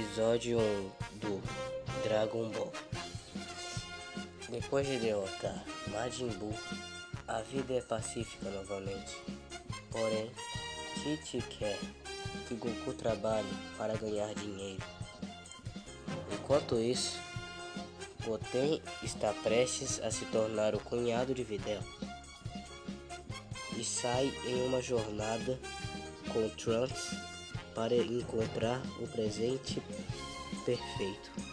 Episódio 1 do Dragon Ball. Depois de derrotar Majin Buu, a vida é pacífica novamente. Porém, Tite quer que Goku trabalhe para ganhar dinheiro. Enquanto isso, Goten está prestes a se tornar o cunhado de Videl e sai em uma jornada com Trunks para encontrar o presente perfeito.